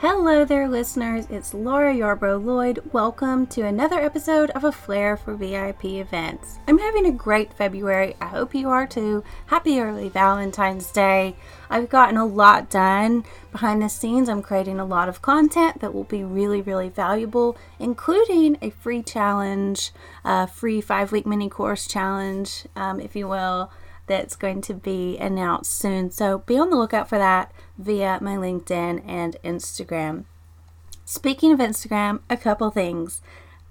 Hello there, listeners. It's Laura Yarbrough Lloyd. Welcome to another episode of A Flair for VIP Events. I'm having a great February. I hope you are too. Happy early Valentine's Day. I've gotten a lot done behind the scenes. I'm creating a lot of content that will be really, really valuable, including a free challenge, a free five week mini course challenge, um, if you will that's going to be announced soon. So be on the lookout for that via my LinkedIn and Instagram. Speaking of Instagram, a couple things.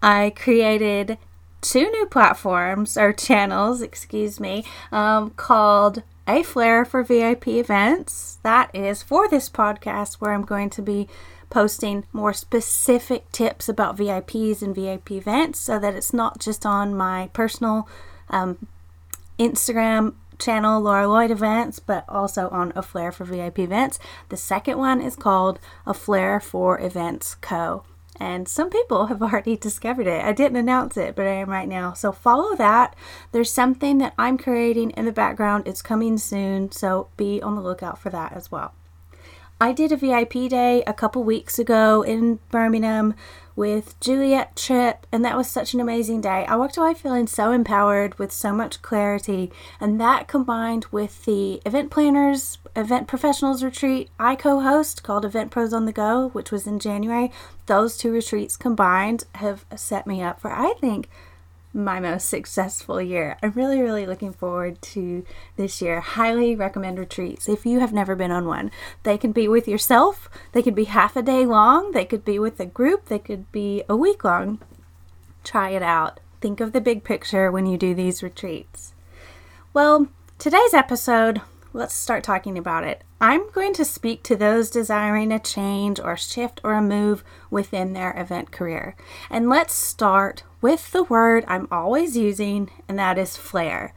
I created two new platforms or channels, excuse me, um, called A Flair for VIP Events. That is for this podcast where I'm going to be posting more specific tips about VIPs and VIP events so that it's not just on my personal um, Instagram channel Laura Lloyd Events, but also on A Flair for VIP Events. The second one is called A Flair for Events Co. And some people have already discovered it. I didn't announce it, but I am right now. So follow that. There's something that I'm creating in the background. It's coming soon, so be on the lookout for that as well. I did a VIP day a couple weeks ago in Birmingham with Juliet Tripp, and that was such an amazing day. I walked away feeling so empowered with so much clarity, and that combined with the event planners, event professionals retreat I co host called Event Pros on the Go, which was in January, those two retreats combined have set me up for, I think, my most successful year. I'm really, really looking forward to this year. Highly recommend retreats if you have never been on one. They can be with yourself, they could be half a day long, they could be with a group, they could be a week long. Try it out. Think of the big picture when you do these retreats. Well, today's episode, let's start talking about it. I'm going to speak to those desiring a change or shift or a move within their event career. And let's start with the word I'm always using, and that is flair.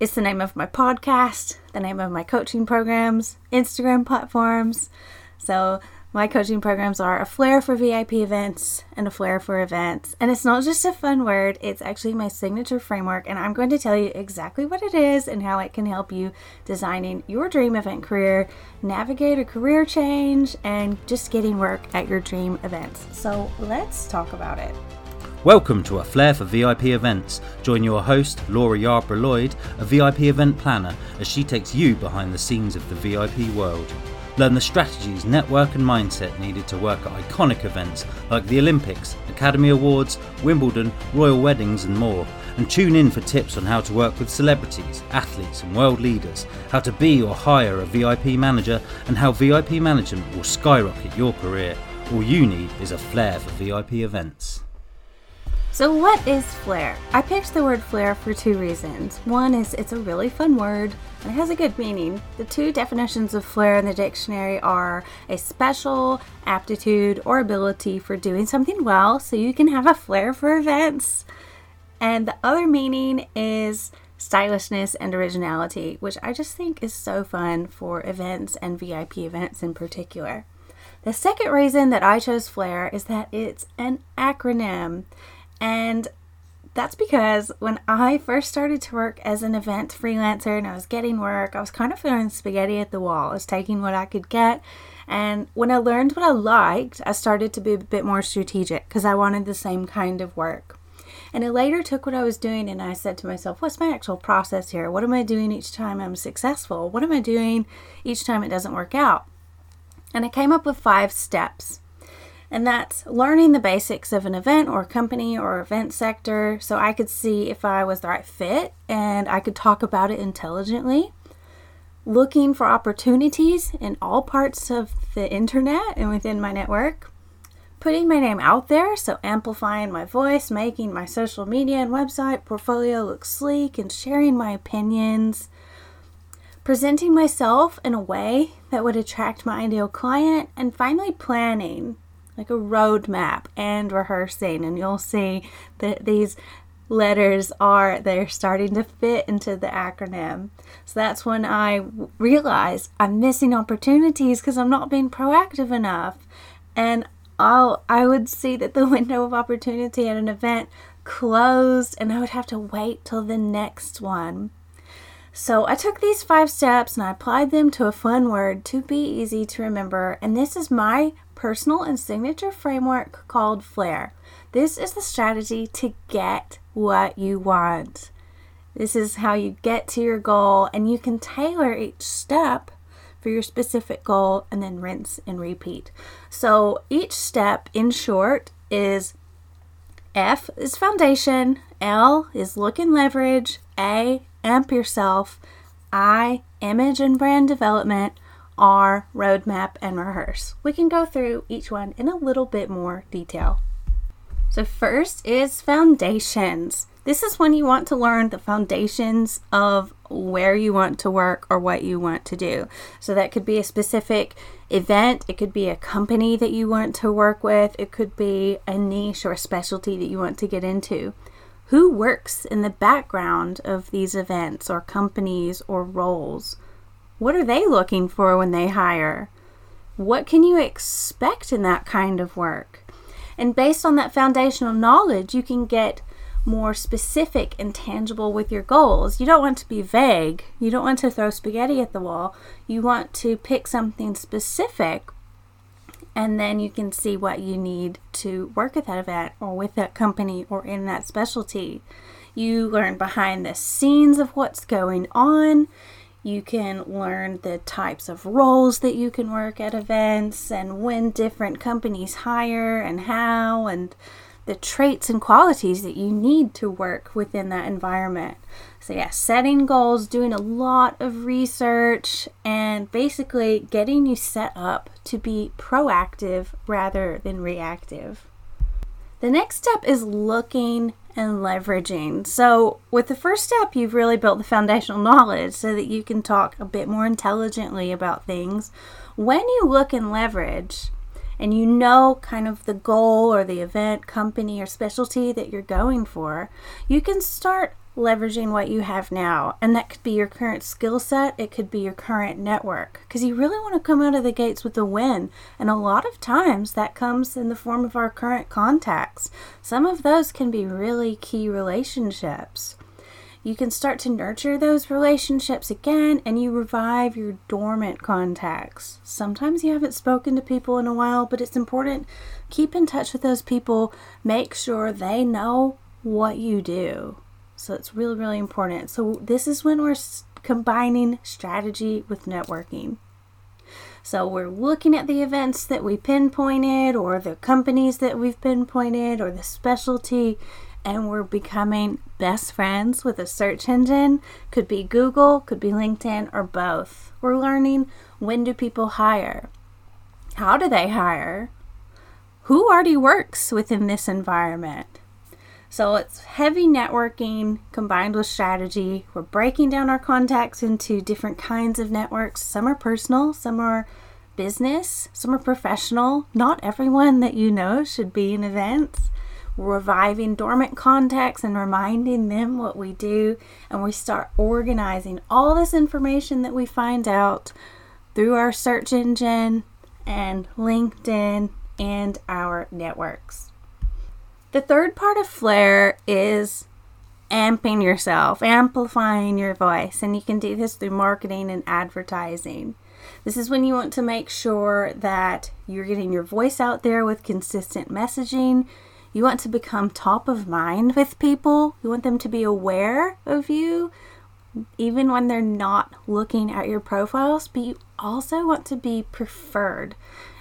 It's the name of my podcast, the name of my coaching programs, Instagram platforms. So my coaching programs are a flair for VIP events and a flair for events. And it's not just a fun word, it's actually my signature framework. And I'm going to tell you exactly what it is and how it can help you designing your dream event career, navigate a career change, and just getting work at your dream events. So let's talk about it. Welcome to A Flair for VIP Events. Join your host, Laura Yarbrough Lloyd, a VIP event planner, as she takes you behind the scenes of the VIP world. Learn the strategies, network, and mindset needed to work at iconic events like the Olympics, Academy Awards, Wimbledon, royal weddings, and more. And tune in for tips on how to work with celebrities, athletes, and world leaders, how to be or hire a VIP manager, and how VIP management will skyrocket your career. All you need is a flair for VIP events. So, what is flair? I picked the word flair for two reasons. One is it's a really fun word and it has a good meaning. The two definitions of flair in the dictionary are a special aptitude or ability for doing something well, so you can have a flair for events. And the other meaning is stylishness and originality, which I just think is so fun for events and VIP events in particular. The second reason that I chose Flair is that it's an acronym. And that's because when I first started to work as an event freelancer and I was getting work, I was kind of throwing spaghetti at the wall. I was taking what I could get. And when I learned what I liked, I started to be a bit more strategic because I wanted the same kind of work. And I later took what I was doing and I said to myself, what's my actual process here? What am I doing each time I'm successful? What am I doing each time it doesn't work out? And I came up with five steps and that's learning the basics of an event or company or event sector so I could see if I was the right fit and I could talk about it intelligently. Looking for opportunities in all parts of the internet and within my network. Putting my name out there, so amplifying my voice, making my social media and website portfolio look sleek, and sharing my opinions. Presenting myself in a way that would attract my ideal client, and finally planning like a roadmap and rehearsing and you'll see that these letters are they're starting to fit into the acronym. So that's when i realized i'm missing opportunities because i'm not being proactive enough. And I'll, i would see that the window of opportunity at an event closed and i would have to wait till the next one. So I took these five steps and I applied them to a fun word to be easy to remember. And this is my personal and signature framework called FLAIR. This is the strategy to get what you want. This is how you get to your goal, and you can tailor each step for your specific goal and then rinse and repeat. So each step, in short, is F is foundation, L is look and leverage, A, amp yourself, I, image and brand development, R, roadmap and rehearse. We can go through each one in a little bit more detail. So, first is foundations. This is when you want to learn the foundations of where you want to work or what you want to do. So that could be a specific event, it could be a company that you want to work with, it could be a niche or a specialty that you want to get into. Who works in the background of these events or companies or roles? What are they looking for when they hire? What can you expect in that kind of work? And based on that foundational knowledge, you can get more specific and tangible with your goals. You don't want to be vague. You don't want to throw spaghetti at the wall. You want to pick something specific and then you can see what you need to work at that event or with that company or in that specialty. You learn behind the scenes of what's going on. You can learn the types of roles that you can work at events and when different companies hire and how and the traits and qualities that you need to work within that environment. So, yeah, setting goals, doing a lot of research, and basically getting you set up to be proactive rather than reactive. The next step is looking and leveraging. So, with the first step, you've really built the foundational knowledge so that you can talk a bit more intelligently about things. When you look and leverage, and you know kind of the goal or the event, company, or specialty that you're going for, you can start leveraging what you have now. And that could be your current skill set, it could be your current network, because you really want to come out of the gates with a win. And a lot of times that comes in the form of our current contacts. Some of those can be really key relationships you can start to nurture those relationships again and you revive your dormant contacts. Sometimes you haven't spoken to people in a while, but it's important keep in touch with those people, make sure they know what you do. So it's really really important. So this is when we're combining strategy with networking. So we're looking at the events that we pinpointed or the companies that we've pinpointed or the specialty and we're becoming best friends with a search engine. Could be Google, could be LinkedIn, or both. We're learning when do people hire? How do they hire? Who already works within this environment? So it's heavy networking combined with strategy. We're breaking down our contacts into different kinds of networks. Some are personal, some are business, some are professional. Not everyone that you know should be in events We're reviving dormant contacts and reminding them what we do. And we start organizing all this information that we find out through our search engine and LinkedIn and our networks. The third part of Flair is amping yourself, amplifying your voice, and you can do this through marketing and advertising. This is when you want to make sure that you're getting your voice out there with consistent messaging. You want to become top of mind with people. You want them to be aware of you, even when they're not looking at your profiles. But you also want to be preferred.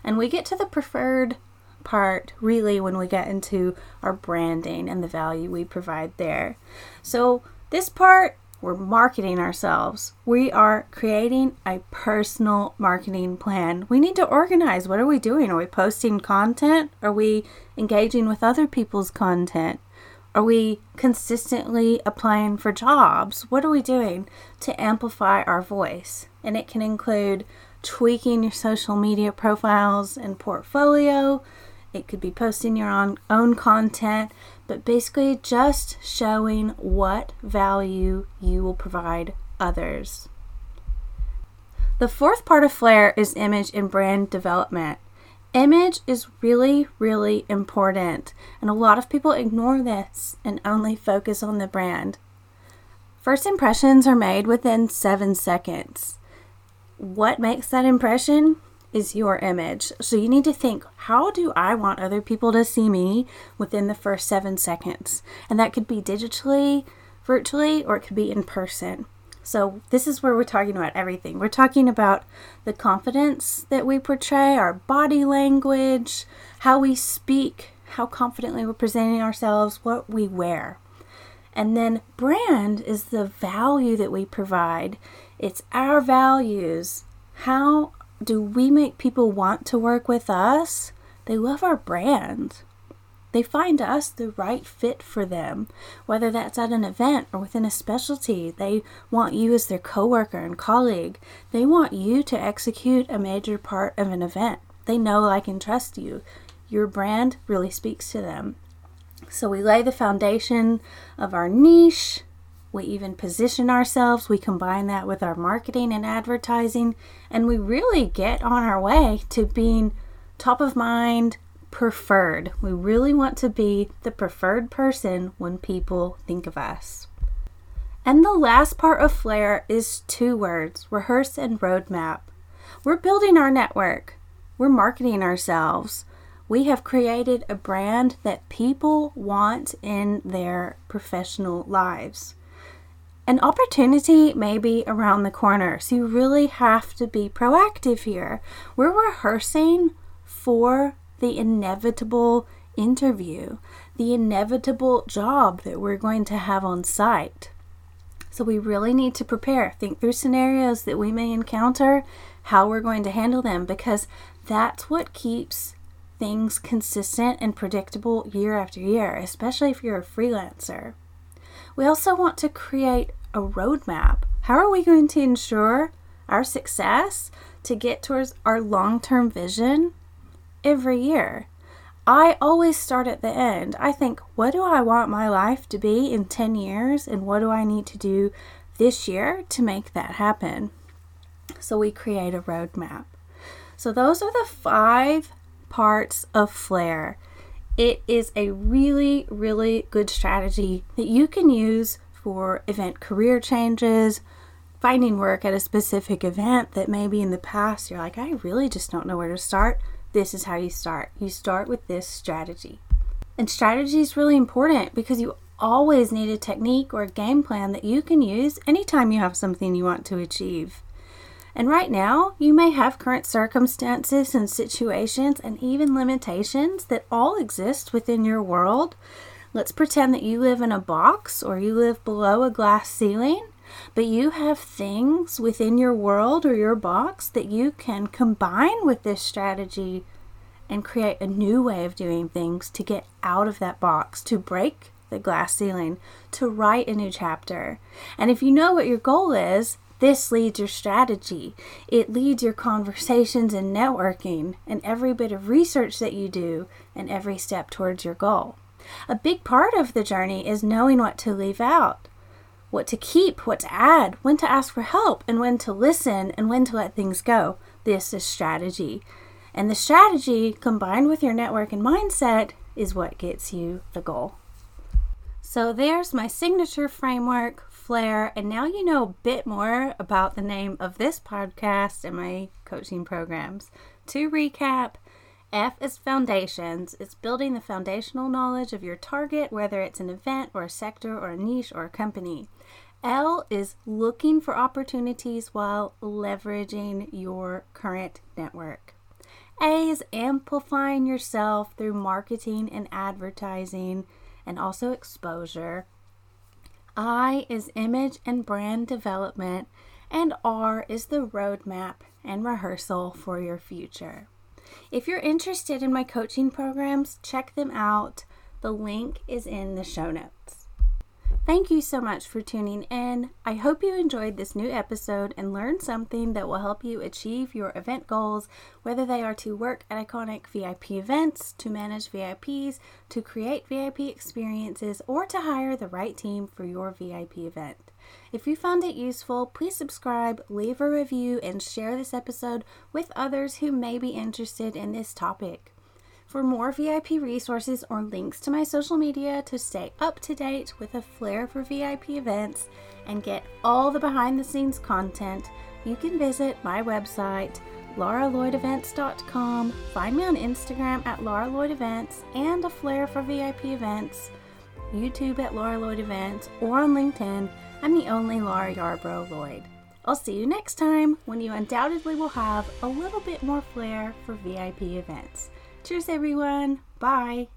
And we get to the preferred part really when we get into our branding and the value we provide there. So, this part we're marketing ourselves. We are creating a personal marketing plan. We need to organize. What are we doing? Are we posting content? Are we engaging with other people's content? Are we consistently applying for jobs? What are we doing to amplify our voice? And it can include tweaking your social media profiles and portfolio. It could be posting your own, own content but basically just showing what value you will provide others. The fourth part of Flair is image and brand development. Image is really, really important, and a lot of people ignore this and only focus on the brand. First impressions are made within seven seconds. What makes that impression is your image. So you need to think, how do I want other people to see me within the first seven seconds? And that could be digitally, virtually, or it could be in person. So, this is where we're talking about everything. We're talking about the confidence that we portray, our body language, how we speak, how confidently we're presenting ourselves, what we wear. And then, brand is the value that we provide, it's our values. How do we make people want to work with us? They love our brand. They find us the right fit for them, whether that's at an event or within a specialty. They want you as their coworker and colleague. They want you to execute a major part of an event. They know, like, and trust you. Your brand really speaks to them. So we lay the foundation of our niche. We even position ourselves. We combine that with our marketing and advertising. And we really get on our way to being top of mind, preferred. We really want to be the preferred person when people think of us. And the last part of Flair is two words rehearse and roadmap. We're building our network, we're marketing ourselves. We have created a brand that people want in their professional lives. An opportunity may be around the corner, so you really have to be proactive here. We're rehearsing for the inevitable interview, the inevitable job that we're going to have on site. So we really need to prepare, think through scenarios that we may encounter, how we're going to handle them, because that's what keeps things consistent and predictable year after year, especially if you're a freelancer. We also want to create a roadmap. How are we going to ensure our success to get towards our long term vision every year. I always start at the end. I think, what do I want my life to be in 10 years, and what do I need to do this year to make that happen? So we create a roadmap. So those are the five parts of Flair. It is a really, really good strategy that you can use for event career changes, finding work at a specific event that maybe in the past you're like, I really just don't know where to start this is how you start. You start with this strategy. And strategy is really important because you always need a technique or a game plan that you can use anytime you have something you want to achieve. And right now, you may have current circumstances and situations and even limitations that all exist within your world. Let's pretend that you live in a box or you live below a glass ceiling but you have things within your world or your box that you can combine with this strategy and create a new way of doing things to get out of that box, to break the glass ceiling, to write a new chapter. And if you know what your goal is, this leads your strategy. It leads your conversations and networking and every bit of research that you do and every step towards your goal. A big part of the journey is knowing what to leave out what to keep, what to add, when to ask for help, and when to listen, and when to let things go. This is strategy. And the strategy combined with your network and mindset is what gets you the goal. So there's my signature framework, And now you know a bit more about the name of this podcast and my coaching programs. To recap, F is foundations. It's building the foundational knowledge of your target, whether it's an event or a sector or a niche or a company. L is looking for opportunities while leveraging your current network. A is amplifying yourself through marketing and advertising and also exposure. I is image and brand development. And R is the roadmap and rehearsal for your future. If you're interested in my coaching programs, check them out. The link is in the show notes. Thank you so much for tuning in. I hope you enjoyed this new episode and learned something that will help you achieve your event goals, whether they are to work at iconic VIP events, to manage VIPs, to create VIP experiences, or to hire the right team for your VIP event. If you found it useful, please subscribe, leave a review, and share this episode with others who may be interested in this topic. For more VIP resources or links to my social media to stay up to date with a flair for VIP events and get all the behind the scenes content, you can visit my website, lauralloydevents.com. Find me on Instagram at Laura Lloyd Events and a flair for VIP events, YouTube at Laura Lloyd Events, or on LinkedIn. I'm the only Laura Yarbrough Lloyd. I'll see you next time when you undoubtedly will have a little bit more flair for VIP events. Cheers, everyone. Bye.